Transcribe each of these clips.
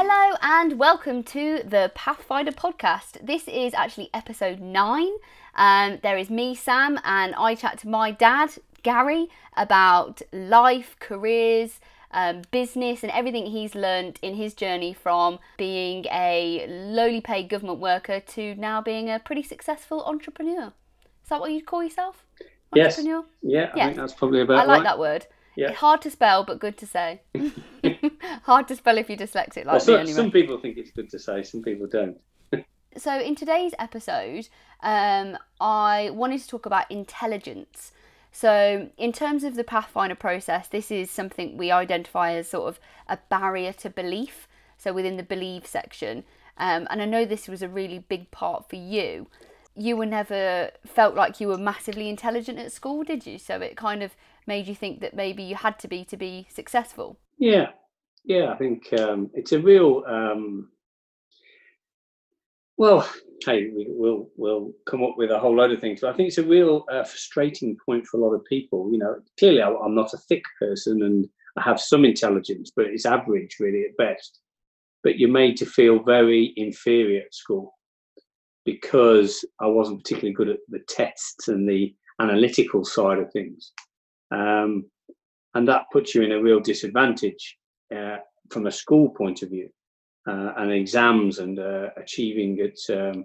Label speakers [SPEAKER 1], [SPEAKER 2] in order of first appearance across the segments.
[SPEAKER 1] Hello and welcome to the Pathfinder podcast. This is actually episode nine. Um, there is me, Sam, and I chat to my dad, Gary, about life, careers, um, business, and everything he's learned in his journey from being a lowly paid government worker to now being a pretty successful entrepreneur. Is that what you'd call yourself?
[SPEAKER 2] Yes. Yeah, I think that's probably about
[SPEAKER 1] I like
[SPEAKER 2] right.
[SPEAKER 1] that word.
[SPEAKER 2] Yeah.
[SPEAKER 1] It's hard to spell, but good to say. hard to spell if you're dyslexic like
[SPEAKER 2] Well,
[SPEAKER 1] me,
[SPEAKER 2] some,
[SPEAKER 1] anyway.
[SPEAKER 2] some people think it's good to say, some people don't.
[SPEAKER 1] So, in today's episode, um, I wanted to talk about intelligence. So, in terms of the Pathfinder process, this is something we identify as sort of a barrier to belief. So, within the believe section. Um, and I know this was a really big part for you. You were never felt like you were massively intelligent at school, did you? So, it kind of made you think that maybe you had to be to be successful.
[SPEAKER 2] Yeah, yeah, I think um, it's a real. Um, well, hey, we, we'll we'll come up with a whole load of things, but I think it's a real uh, frustrating point for a lot of people. You know, clearly I, I'm not a thick person, and I have some intelligence, but it's average really at best. But you're made to feel very inferior at school because I wasn't particularly good at the tests and the analytical side of things. Um, and that puts you in a real disadvantage uh, from a school point of view uh, and exams and uh, achieving at um,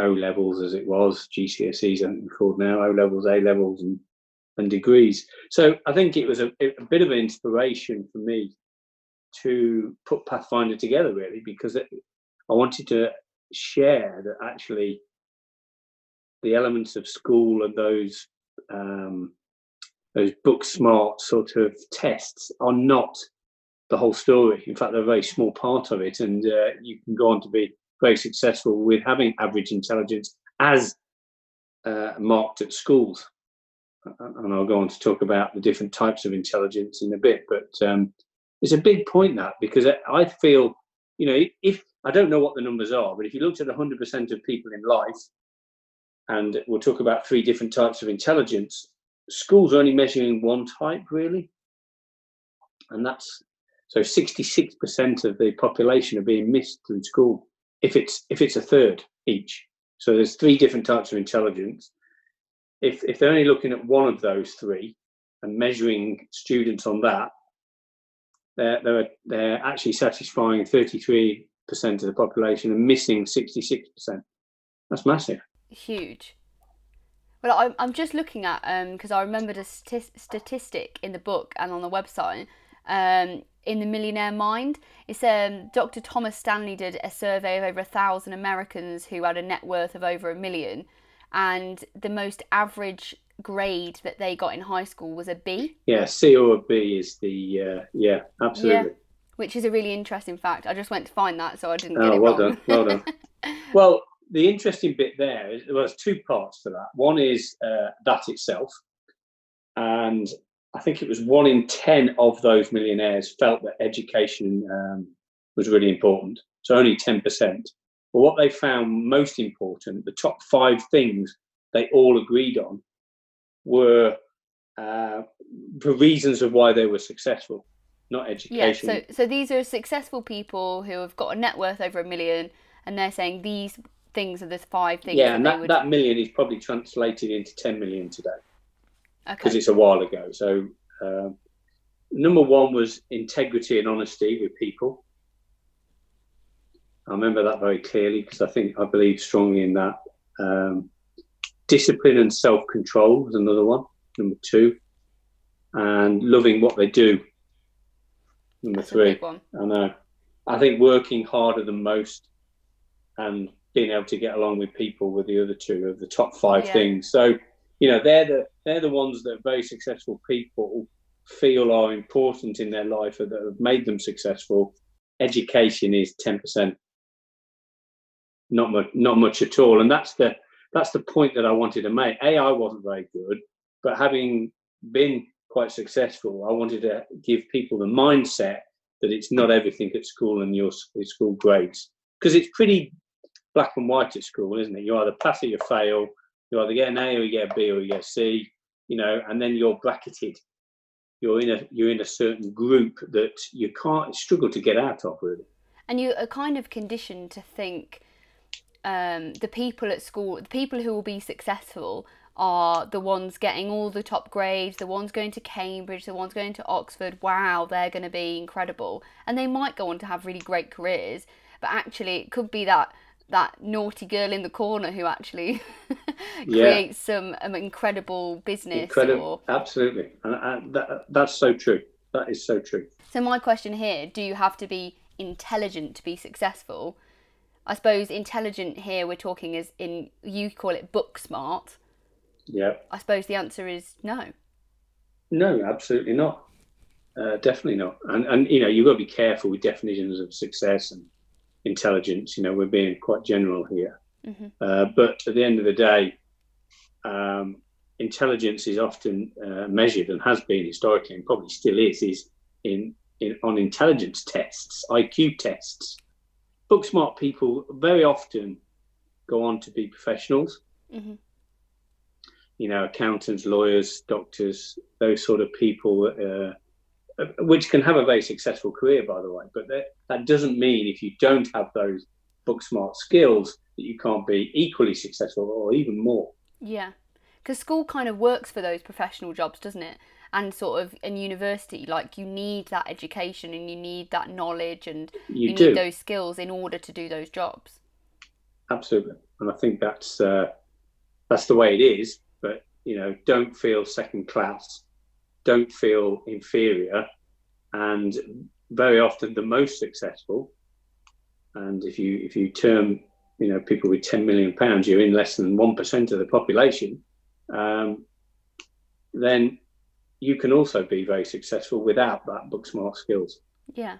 [SPEAKER 2] O levels as it was, GCSEs, I think called now, O levels, A levels, and, and degrees. So I think it was a, a bit of an inspiration for me to put Pathfinder together, really, because it, I wanted to share that actually the elements of school and those um, those book smart sort of tests are not the whole story. In fact, they're a very small part of it, and uh, you can go on to be very successful with having average intelligence as uh, marked at schools. And I'll go on to talk about the different types of intelligence in a bit. But um, it's a big point that because I feel, you know, if I don't know what the numbers are, but if you looked at 100% of people in life, and we'll talk about three different types of intelligence, schools are only measuring one type really and that's so 66% of the population are being missed through school if it's if it's a third each so there's three different types of intelligence if if they're only looking at one of those three and measuring students on that they're they're, they're actually satisfying 33% of the population and missing 66% that's massive
[SPEAKER 1] Huge. Well, I'm, I'm just looking at because I remembered a stati- statistic in the book and on the website. Um, in the Millionaire Mind, it's um, Dr. Thomas Stanley did a survey of over a thousand Americans who had a net worth of over a million, and the most average grade that they got in high school was a B.
[SPEAKER 2] Yeah, C or a B is the uh, yeah, absolutely.
[SPEAKER 1] Yeah, which is a really interesting fact. I just went to find that, so I didn't get
[SPEAKER 2] Oh,
[SPEAKER 1] it
[SPEAKER 2] well
[SPEAKER 1] wrong.
[SPEAKER 2] done, well done. well, the interesting bit there is well, there's two parts to that. One is uh, that itself, and I think it was one in ten of those millionaires felt that education um, was really important. So only ten percent. But what they found most important, the top five things they all agreed on, were uh, the reasons of why they were successful, not
[SPEAKER 1] Yeah,
[SPEAKER 2] education.
[SPEAKER 1] so so these are successful people who have got a net worth over a million, and they're saying these things are the five things.
[SPEAKER 2] yeah, and that,
[SPEAKER 1] would...
[SPEAKER 2] that million is probably translated into 10 million today because
[SPEAKER 1] okay.
[SPEAKER 2] it's a while ago. So, um number one was integrity and honesty with people. I remember that very clearly because I think I believe strongly in that. Um, discipline and self control was another one, number two. And loving what they do, number
[SPEAKER 1] That's
[SPEAKER 2] three. I know. I think working harder than most and being able to get along with people were the other two of the top five
[SPEAKER 1] Yeah.
[SPEAKER 2] things. So, you know, they're the they're the ones that very successful people feel are important in their life or that have made them successful. Education is ten percent, not much, not much at all, and that's the that's the point that I wanted to make. A, I wasn't very good, but having been quite successful, I wanted to give people the mindset that it's not everything at school and your your school grades because it's pretty black and white at school, isn't it? You either pass or you fail. You either get an A or you get a B or you get a C. You know, and then you're bracketed. You're in a you're in a certain group that you can't struggle to get out of really.
[SPEAKER 1] And you are kind of conditioned to think um, the people at school, the people who will be successful are the ones getting all the top grades, the ones going to Cambridge, the ones going to Oxford. Wow, they're going to be incredible. And they might go on to have really great careers, but actually, it could be that that naughty girl in the corner who actually creates yeah. some um, incredible business.
[SPEAKER 2] Incredible, or... absolutely, and uh, that, that's so true. That is so true.
[SPEAKER 1] So my question here: Do you have to be intelligent to be successful? I suppose intelligent here we're talking as in you call it book smart.
[SPEAKER 2] Yeah.
[SPEAKER 1] I suppose the answer is no.
[SPEAKER 2] No, absolutely not. Uh, definitely not. And and you know you've got to be careful with definitions of success and intelligence. You know we're being quite general here. Mm-hmm. Uh, but at the end of the day, um, intelligence is often uh, measured and has been historically and probably still is is in, in on intelligence tests, IQ tests. Book smart people very often go on to be professionals. Mm-hmm you know, accountants, lawyers, doctors, those sort of people, uh, which can have a very successful career, by the way. But that, that doesn't mean if you don't have those book smart skills that you can't be equally successful or even more.
[SPEAKER 1] Yeah, because school kind of works for those professional jobs, doesn't it? And sort of in university, like you need that education and you need that knowledge and you, you need those skills in order to do those jobs.
[SPEAKER 2] Absolutely, and I think that's uh, that's the way it is but you know, don't feel second class, don't feel inferior, and very often the most successful. And if you if you term you know people with 10 million pounds, you're in less than one percent of the population. Um, then you can also be very successful without that book smart skills.
[SPEAKER 1] Yeah.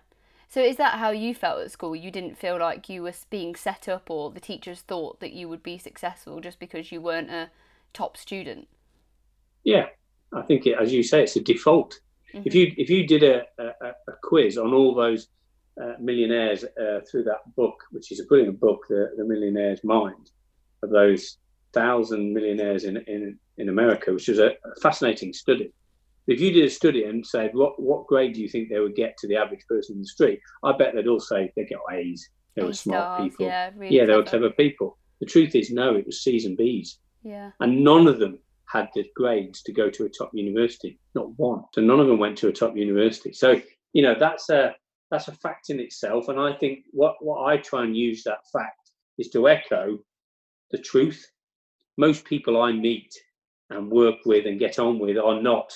[SPEAKER 1] So is that how you felt at school? You didn't feel like you were being set up or the teachers thought that you would be successful just because you weren't a top student.
[SPEAKER 2] Yeah, I think it, as you say, it's a default. Mm-hmm. If you if you did a, a, a quiz on all those uh, millionaires uh, through that book, which is a brilliant book, the, the Millionaire's Mind, of those thousand millionaires in in, in America, which was a, a fascinating study. If you did a study and said what what grade do you think they would get to the average person in the street, I bet they'd all say they get A's. They were smart people.
[SPEAKER 1] Yeah, really
[SPEAKER 2] yeah, they were clever people. The truth is, no, it was C's and B's.
[SPEAKER 1] Yeah.
[SPEAKER 2] And none of them had the grades to go to a top university. Not one. So none of them went to a top university. So you know that's a that's a fact in itself. And I think what what I try and use that fact is to echo the truth. Most people I meet and work with and get on with are not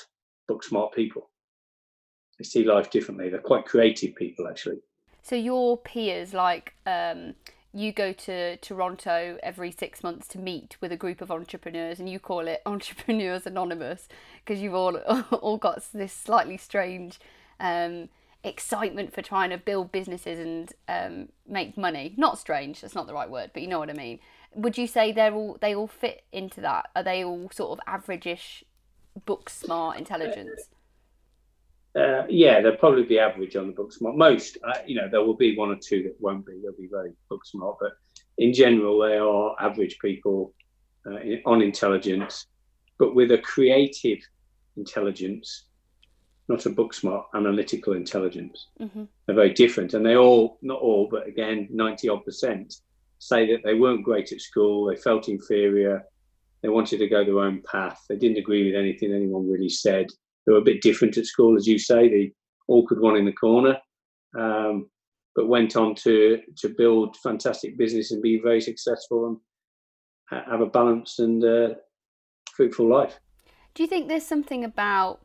[SPEAKER 2] book smart people. They see life differently. They're quite creative people, actually.
[SPEAKER 1] So your peers, like um, you go to Toronto every six months to meet with a group of entrepreneurs, and you call it Entrepreneurs Anonymous because you've all all got this slightly strange um, excitement for trying to build businesses and um, make money. Not strange, that's not the right word, but you know what I mean. Would you say they're all they all fit into that? Are they all sort of average-ish, book smart intelligence?
[SPEAKER 2] Uh, yeah, they'll probably be average on the book smart. Most, uh, you know, there will be one or two that won't be. They'll be very book smart, but in general, they are average people uh, in, on intelligence, but with a creative intelligence, not a book smart analytical intelligence. Mm-hmm. They're very different, and they all, not all, but again, ninety odd percent say that they weren't great at school. They felt inferior. They wanted to go their own path. They didn't agree with anything anyone really said who are a bit different at school, as you say, the awkward one in the corner, um, but went on to to build fantastic business and be very successful and have a balanced and uh, fruitful life.
[SPEAKER 1] Do you think there's something about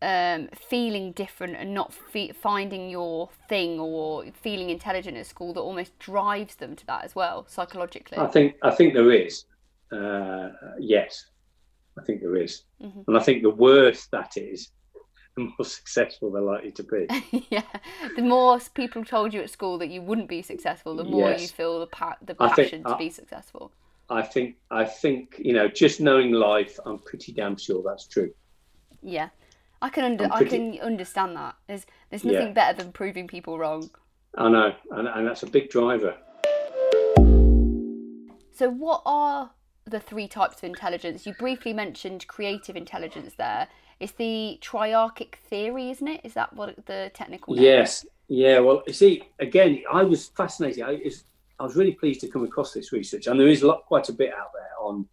[SPEAKER 1] um, feeling different and not fe- finding your thing or feeling intelligent at school that almost drives them to that as well psychologically?
[SPEAKER 2] I think I think there is. Uh, yes, I think there is. Mm-hmm. And I think the worse that is, the more successful they're likely to
[SPEAKER 1] be. yeah, the more people told you at school that you wouldn't be successful, the more yes. you feel the pa- the passion think, to I, be successful.
[SPEAKER 2] I think I think you know, just knowing life, I'm pretty damn sure that's true.
[SPEAKER 1] Yeah, I can under pretty, I can understand that. There's there's nothing yeah. better than proving people wrong.
[SPEAKER 2] I know, and, and that's a big driver.
[SPEAKER 1] So, what are the three types of intelligence. You briefly mentioned creative intelligence there. It's the triarchic theory, isn't it? Is that what the technical?
[SPEAKER 2] Yes. Is? Yeah. Well, you see, again, I was fascinated. I, I, was really pleased to come across this research, and there is a lot, quite a bit out there on.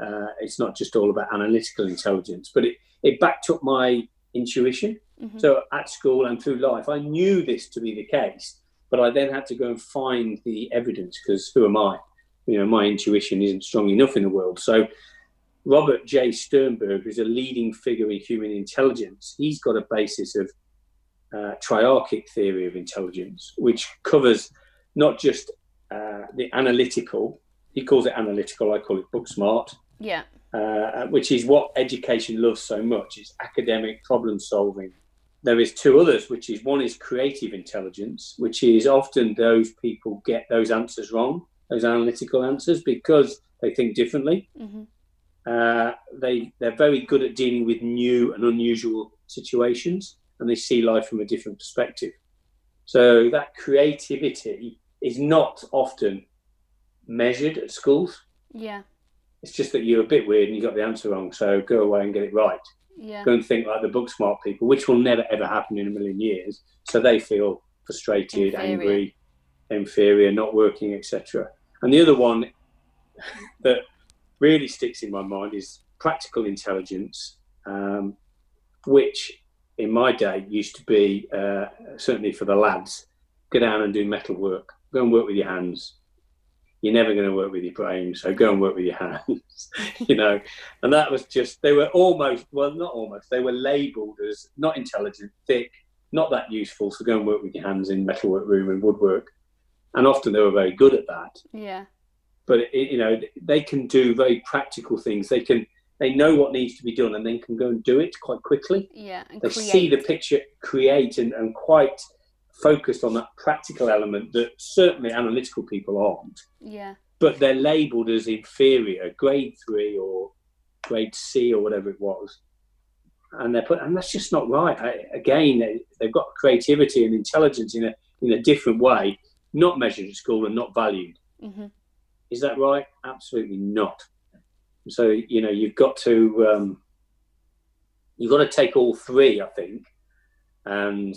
[SPEAKER 2] Uh, it's not just all about analytical intelligence, but it it backed up my intuition. Mm-hmm. So at school and through life, I knew this to be the case, but I then had to go and find the evidence because who am I? You know, my intuition isn't strong enough in the world. So Robert J. Sternberg, who's a leading figure in human intelligence, he's got a basis of uh, triarchic theory of intelligence, which covers not just uh, the analytical, he calls it analytical, I call it book smart.
[SPEAKER 1] Yeah.
[SPEAKER 2] Uh, which is what education loves so much, is academic problem solving. There is two others, which is one is creative intelligence, which is often those people get those answers wrong, those analytical answers, because they think differently. Mm-hmm uh, they they're very good at dealing with new and unusual situations, and they see life from a different perspective. So that creativity is not often measured at schools.
[SPEAKER 1] Yeah.
[SPEAKER 2] It's just that you're a bit weird and you got the answer wrong, so go away and get it right.
[SPEAKER 1] Yeah.
[SPEAKER 2] Go and think like the book smart people, which will never ever happen in a million years. So they feel frustrated, inferior. angry, inferior, not working, etc. And the other one that really sticks in my mind is practical intelligence, um, which in my day used to be uh, certainly for the lads go down and do metal work, go and work with your hands. You're never going to work with your brain, so go and work with your hands, you know. And that was just, they were almost, well, not almost, they were labelled as not intelligent, thick, not that useful, so go and work with your hands in metalwork room and woodwork. And often they were very good at that.
[SPEAKER 1] Yeah
[SPEAKER 2] but it, you know they can do very practical things. They can they know what needs to be done and then can go and do it quite quickly.
[SPEAKER 1] Yeah,
[SPEAKER 2] they create. see the picture, create, and, and quite focused on that practical element that certainly analytical people aren't.
[SPEAKER 1] Yeah.
[SPEAKER 2] But they're labelled as inferior, grade three or grade C or whatever it was, and they're put, and that's just not right. I, again, they, they've got creativity and intelligence in a in a different way, not measured at school and not valued. Mm-hmm. Is that right? Absolutely not. So you know you've got to um, you've got to take all three, I think, and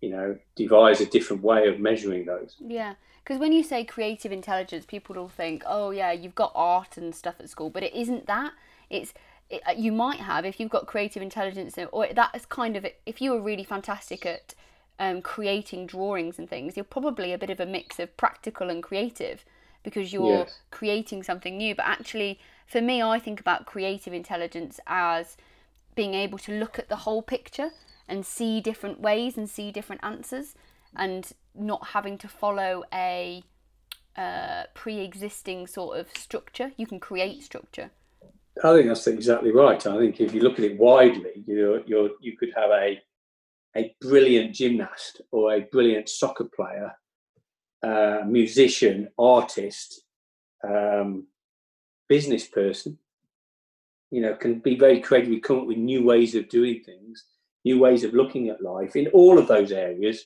[SPEAKER 2] you know devise a different way of measuring those.
[SPEAKER 1] Yeah, because when you say creative intelligence, people will think, oh yeah, you've got art and stuff at school, but it isn't that. It's it, uh, you might have if you've got creative intelligence, or that is kind of if you were really fantastic at um, creating drawings and things, you're probably a bit of a mix of practical and creative because you're yes. creating something new. But actually, for me, I think about creative intelligence as being able to look at the whole picture and see different ways and see different answers and not having to follow a uh, pre-existing sort of structure. You can create structure.
[SPEAKER 2] I think that's exactly right. I think if you look at it widely, you you you could have a a brilliant gymnast or a brilliant soccer player uh, musician, artist, um, business person, you know, can be very creative, come up with new ways of doing things, new ways of looking at life in all of those areas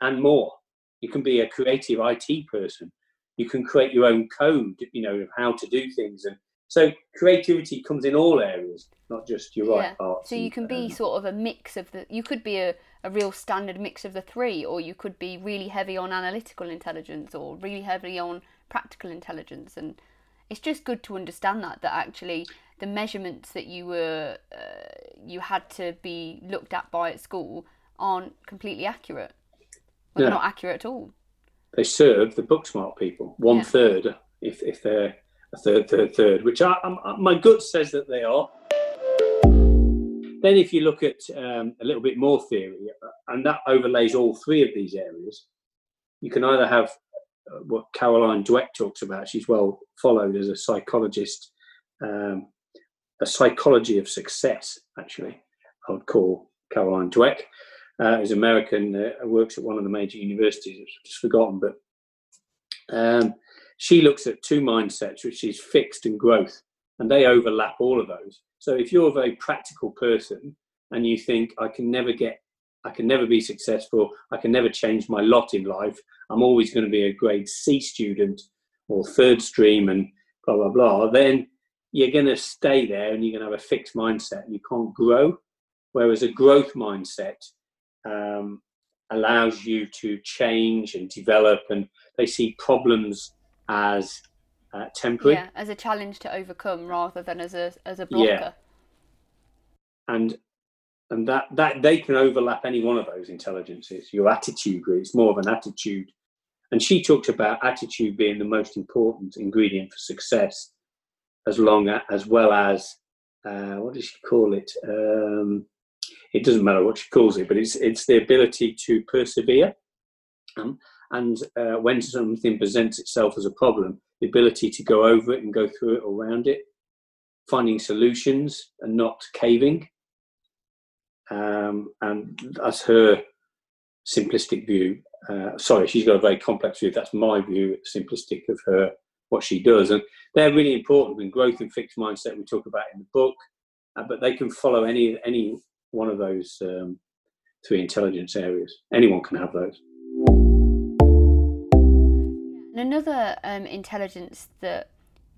[SPEAKER 2] and more. You can be a creative IT person. You can create your own code, you know, of how to do things. And so creativity comes in all areas, not just your yeah. right parts.
[SPEAKER 1] So you can be um, sort of a mix of the, you could be a, a real standard mix of the three, or you could be really heavy on analytical intelligence or really heavy on practical intelligence. And it's just good to understand that that actually the measurements that you were uh, you had to be looked at by at school aren't completely accurate. Well, yeah. They're not accurate at all.
[SPEAKER 2] They serve the book smart people one yeah. third if if they're a third, third, third, which I, I, my gut says that they are. Then, if you look at um, a little bit more theory, and that overlays all three of these areas, you can either have uh, what Caroline Dweck talks about. She's well followed as a psychologist, um, a psychology of success, actually, I would call Caroline Dweck. Uh, who's American, uh, works at one of the major universities, I've just forgotten, but um, she looks at two mindsets, which is fixed and growth, and they overlap all of those. So if you're a very practical person and you think I can never get I can never be successful, I can never change my lot in life, I'm always going to be a grade C student or third stream and blah blah blah, then you're going to stay there and you're going to have a fixed mindset and you can't grow. whereas a growth mindset um, allows you to change and develop, and they see problems as uh, temporary.
[SPEAKER 1] Yeah, as a challenge to overcome rather than as a as a blocker. Yeah.
[SPEAKER 2] And and that that they can overlap any one of those intelligences. Your attitude, really, it's more of an attitude. And she talked about attitude being the most important ingredient for success, as long as, as well as uh, what does she call it? Um, it doesn't matter what she calls it, but it's it's the ability to persevere. Um, and uh, when something presents itself as a problem, the ability to go over it and go through it or around it, finding solutions and not caving. Um, and that's her simplistic view. Uh, sorry, she's got a very complex view. That's my view, simplistic of her, what she does. And they're really important in growth and fixed mindset we talk about in the book, uh, but they can follow any any one of those um, three intelligence areas. Anyone can have those.
[SPEAKER 1] Another um, intelligence that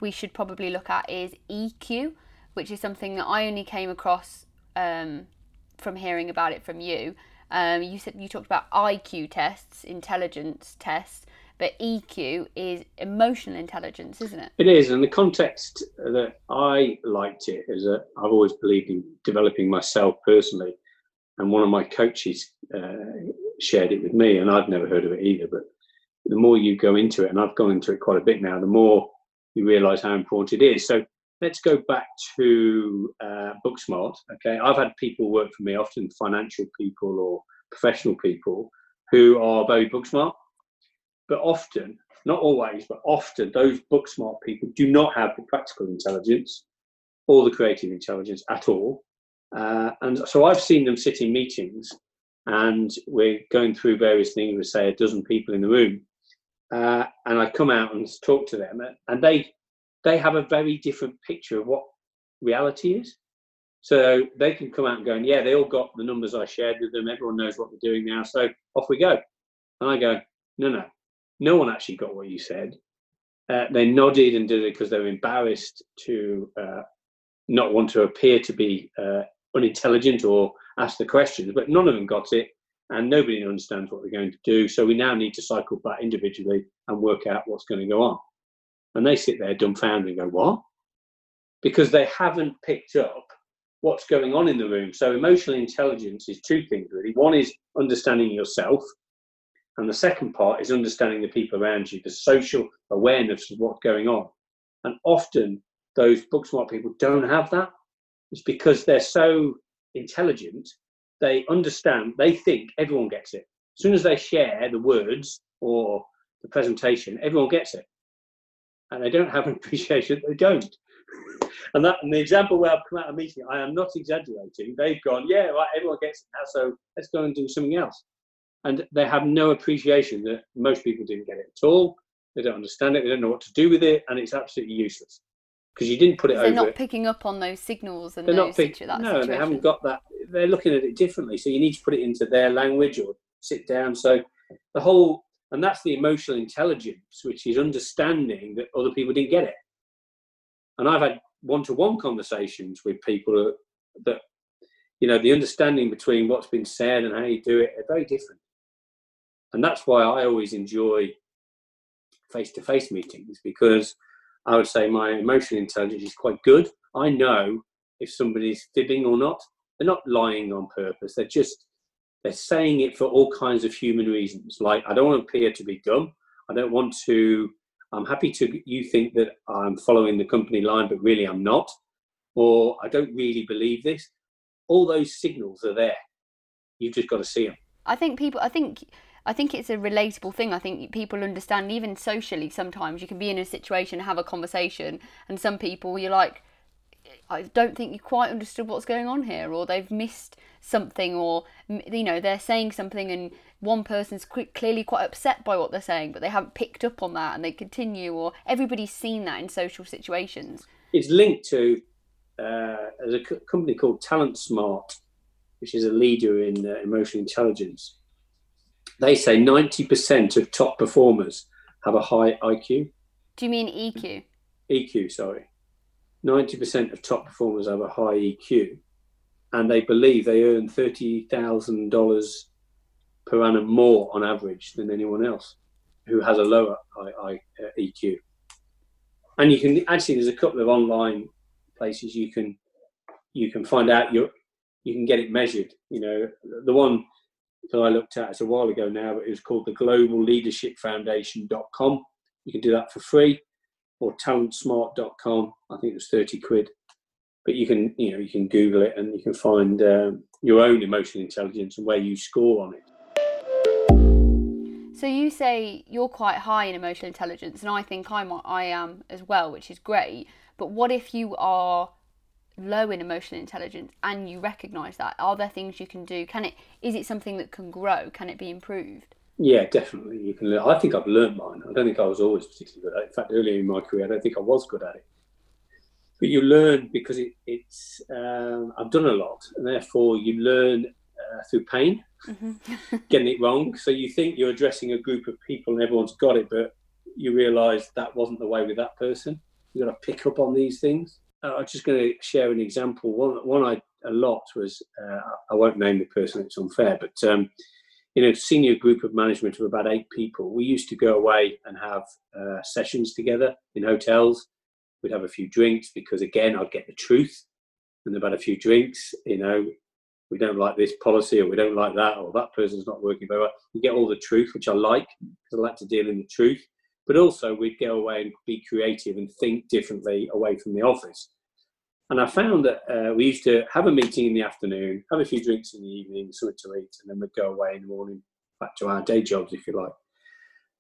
[SPEAKER 1] we should probably look at is EQ, which is something that I only came across um, from hearing about it from you. Um, you said you talked about IQ tests, intelligence tests, but EQ is emotional intelligence, isn't it?
[SPEAKER 2] It is, and the context that I liked it is that I've always believed in developing myself personally, and one of my coaches uh, shared it with me, and I'd never heard of it either. But the more you go into it, and I've gone into it quite a bit now, the more you realise how important it is. So let's go back to uh, Booksmart. Okay, I've had people work for me, often financial people or professional people, who are very book smart but often, not always, but often, those book smart people do not have the practical intelligence or the creative intelligence at all. Uh, and so I've seen them sit in meetings and we're going through various things with, say, a dozen people in the room. Uh, and I come out and talk to them, and they they have a very different picture of what reality is. So they can come out and go, yeah, they all got the numbers I shared with them. Everyone knows what they're doing now. So off we go. And I go, no, no, no one actually got what you said. Uh, they nodded and did it because they were embarrassed to uh, not want to appear to be uh, unintelligent or ask the questions, but none of them got it, and nobody understands what they're going to do. So we now need to cycle back individually and work out what's going to go on. And they sit there dumbfounded and go, What? Because they haven't picked up what's going on in the room. So emotional intelligence is two things really. One is understanding yourself and the second part is understanding the people around you, the social awareness of what's going on. And often those book smart people don't have that. It's because they're so intelligent, they understand, they think everyone gets it. As soon as they share the words or the presentation, everyone gets it. And they don't have an appreciation, they don't. And that and the example where I've come out of a meeting, I am not exaggerating. They've gone, yeah, right, everyone gets it now, so let's go and do something else and they have no appreciation that most people didn't get it at all. They don't understand it. They don't know what to do with it, and it's absolutely useless because you didn't put it
[SPEAKER 1] they're
[SPEAKER 2] over.
[SPEAKER 1] They're not picking up on those signals and
[SPEAKER 2] they're
[SPEAKER 1] those
[SPEAKER 2] not pick,
[SPEAKER 1] situ-
[SPEAKER 2] No, situation. they haven't got that. They're looking at it differently. So you need to put it into their language or sit down. So the whole, and that's the emotional intelligence, which is understanding that other people didn't get it. And I've had one-to-one conversations with people that, you know, the understanding between what's been said and how you do it are very different. And that's why I always enjoy face to face meetings because I would say my emotional intelligence is quite good. I know if somebody's fibbing or not. They're not lying on purpose. They're just they're saying it for all kinds of human reasons. Like I don't want to appear to be dumb. I don't want to. I'm happy to you think that I'm following the company line, but really I'm not. Or I don't really believe this. All those signals are there. You've just got to see them.
[SPEAKER 1] I think people. I think I think it's a relatable thing. I think people understand, even socially, sometimes you can be in a situation, have a conversation, and some people you're like, I don't think you quite understood what's going on here, or they've missed something, or you know they're saying something, and one person's clearly quite upset by what they're saying, but they haven't picked up on that, and they continue, or everybody's seen that in social situations.
[SPEAKER 2] It's linked to uh, there's a company called Talent Smart, which is a leader in uh, emotional intelligence, they say 90% of top performers have a high IQ.
[SPEAKER 1] Do you mean EQ?
[SPEAKER 2] EQ, sorry. 90% of top performers have a high EQ. and they believe they earn thirty thousand dollars per annum more on average than anyone else who has a lower I, I, uh, EQ. And you can actually there's a couple of online places you can you can find out your you can get it measured. You know, the one that I looked at it's a while ago now, but it was called the Global Leadership Foundation.com. You can do that for free, or talentsmart.com. I think it was 30 quid. But you can, you know, you can Google it and you can find um, your own emotional intelligence and where you score on it.
[SPEAKER 1] So you say you're quite high in emotional intelligence, and I think I'm I am as well, which is great. But what if you are low in emotional intelligence and you recognize that are there things you can do? Can it is it something that can grow? Can it be improved?
[SPEAKER 2] Yeah definitely. You can learn i think i've learned mine. I don't think i was always particularly good at it. In fact earlier in my career i don't think i was good at it. But you learn because it, it's um, i've done a lot and therefore you learn uh, through pain mm-hmm. getting it wrong. So you think you're addressing a group of people and everyone's got it but you realize that wasn't the way with that person. You've got to pick up on these things I'm just going to share an example. One, one I a lot was uh, I won't name the person; it's unfair. But um, in a senior group of management of about eight people, we used to go away and have uh, sessions together in hotels. We'd have a few drinks because, again, I'd get the truth. And about a few drinks, you know, we don't like this policy or we don't like that or that person's not working very well. You get all the truth, which I like because I like to deal in the truth. But also, we'd go away and be creative and think differently away from the office. And I found that uh, we used to have a meeting in the afternoon, have a few drinks in the evening, something to eat, and then we'd go away in the morning back to our day jobs, if you like.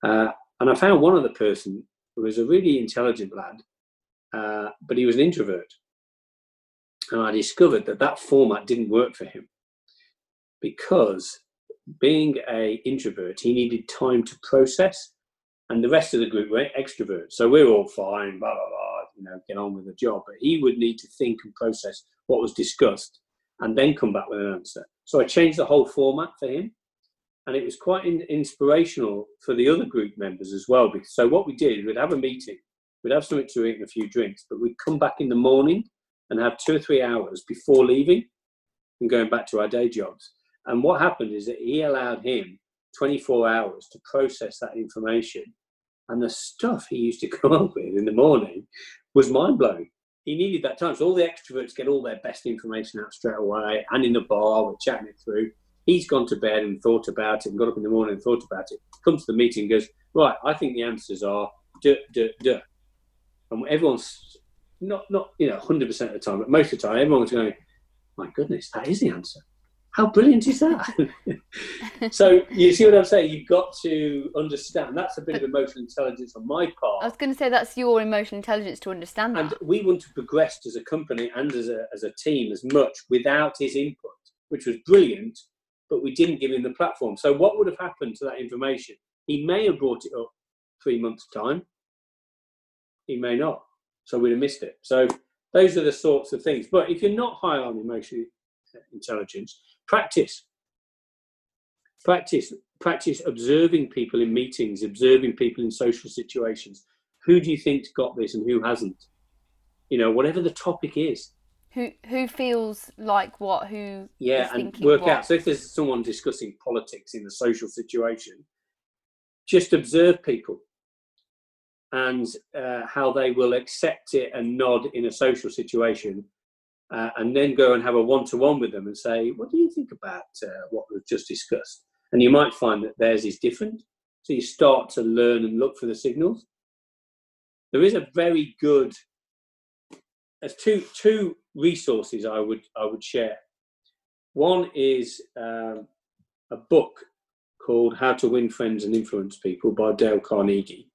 [SPEAKER 2] Uh, and I found one other person who was a really intelligent lad, uh, but he was an introvert. And I discovered that that format didn't work for him because being a introvert, he needed time to process, and the rest of the group were extroverts. So we we're all fine, blah blah blah you know, get on with the job. But he would need to think and process what was discussed and then come back with an answer. So I changed the whole format for him. And it was quite in, inspirational for the other group members as well. Because, so what we did, we'd have a meeting, we'd have something to eat and a few drinks, but we'd come back in the morning and have two or three hours before leaving and going back to our day jobs. And what happened is that he allowed him 24 hours to process that information. And the stuff he used to come up with in the morning was mind blowing. He needed that time. So all the extroverts get all their best information out straight away, and in the bar, we're chatting it through. He's gone to bed and thought about it, and got up in the morning and thought about it. Comes to the meeting, goes right. I think the answers are duh duh duh, and everyone's not not you know hundred percent of the time, but most of the time, everyone's going, my goodness, that is the answer. How brilliant is that? so you see what I'm saying? You've got to understand. That's a bit of emotional intelligence on my part.
[SPEAKER 1] I was going to say that's your emotional intelligence to understand that.
[SPEAKER 2] And we wouldn't have progressed as a company and as a, as a team as much without his input, which was brilliant, but we didn't give him the platform. So what would have happened to that information? He may have brought it up three months' time. He may not. So we'd have missed it. So those are the sorts of things. But if you're not high on emotional intelligence, practice. Practice practice observing people in meetings observing people in social situations. Who do you think's got this and who hasn't? You know whatever the topic is.
[SPEAKER 1] Who who feels like what who
[SPEAKER 2] yeah and work what. out so if there's someone discussing politics in a social situation just observe people and uh, how they will accept it and nod in a social situation uh, and then go and have a one-to-one with them and say, "What do you think about uh, what was just discussed?" And you might find that theirs is different. So you start to learn and look for the signals. There is a very good. There's two two resources I would I would share. One is um, a book called How to Win Friends and Influence People by Dale Carnegie.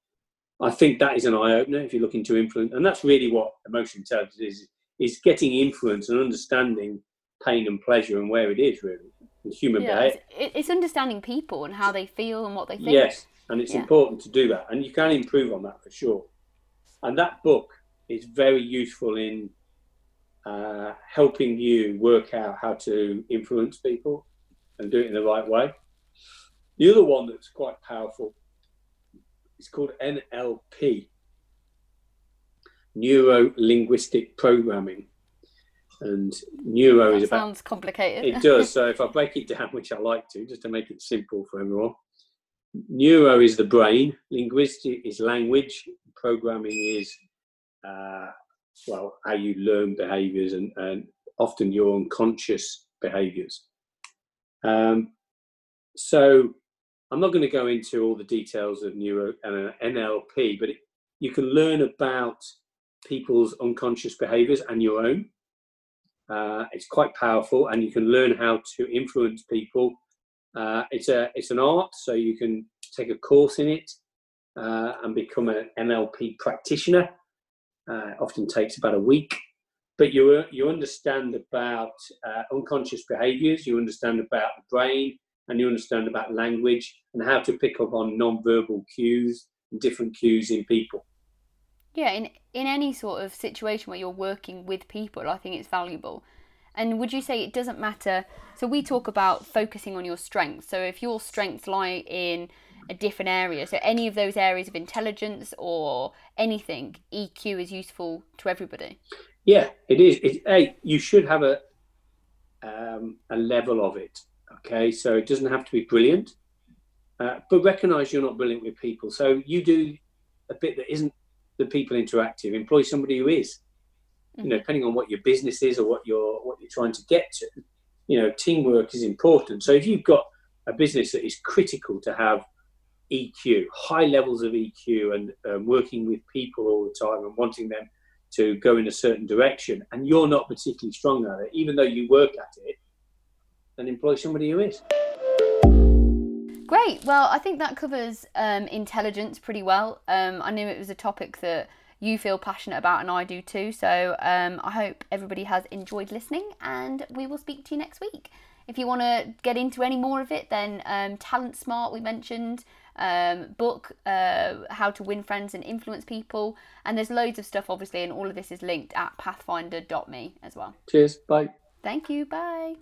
[SPEAKER 2] I think that is an eye opener if you're looking to influence, and that's really what emotional intelligence is is getting influence and understanding pain and pleasure and where it is really in human yeah, behavior.
[SPEAKER 1] It's, it's, understanding people and how they feel and what they think.
[SPEAKER 2] Yes, and it's yeah. important to do that, and you can improve on that for sure. And that book is very useful in uh, helping you work out how to influence people and do it in the right way. The other one that's quite powerful is called NLP, neuro linguistic programming. And neuro
[SPEAKER 1] that
[SPEAKER 2] is about.
[SPEAKER 1] Sounds complicated.
[SPEAKER 2] It does. So if I break it down, which I like to, just to make it simple for everyone, neuro is the brain, linguistic is language, programming is uh, well how you learn behaviors and, and often your unconscious behaviors. Um, so I'm not going to go into all the details of neuro and uh, NLP, but it, you can learn about people's unconscious behaviors and your own. Uh, it's quite powerful, and you can learn how to influence people. Uh, it's a it's an art, so you can take a course in it uh, and become an NLP practitioner. Uh, often takes about a week, but you you understand about uh, unconscious behaviors, you understand about the brain, and you understand about language and how to pick up on non-verbal cues and different cues in people.
[SPEAKER 1] Yeah, in in any sort of situation where you're working with people, I think it's valuable. And would you say it doesn't matter? So we talk about focusing on your strengths. So if your strengths lie in a different area, so any of those areas of intelligence or anything, EQ is useful to everybody.
[SPEAKER 2] Yeah, it is. You should have a um, a level of it. Okay, so it doesn't have to be brilliant, uh, but recognise you're not brilliant with people. So you do a bit that isn't the people interactive. Employ somebody who is. You know, mm-hmm. depending on what your business is or what you're what you're trying to get to. You know, teamwork is important. So if you've got a business that is critical to have EQ, high levels of EQ, and um, working with people all the time and wanting them to go in a certain direction, and you're not particularly strong at it, even though you work at it, then employ somebody who is.
[SPEAKER 1] Great. Well, I think that covers um, intelligence pretty well. Um, I knew it was a topic that you feel passionate about, and I do too. So um, I hope everybody has enjoyed listening, and we will speak to you next week. If you want to get into any more of it, then um, Talent Smart, we mentioned, um, book, uh, How to Win Friends and Influence People, and there's loads of stuff, obviously, and all of this is linked at pathfinder.me as well.
[SPEAKER 2] Cheers. Bye.
[SPEAKER 1] Thank you. Bye.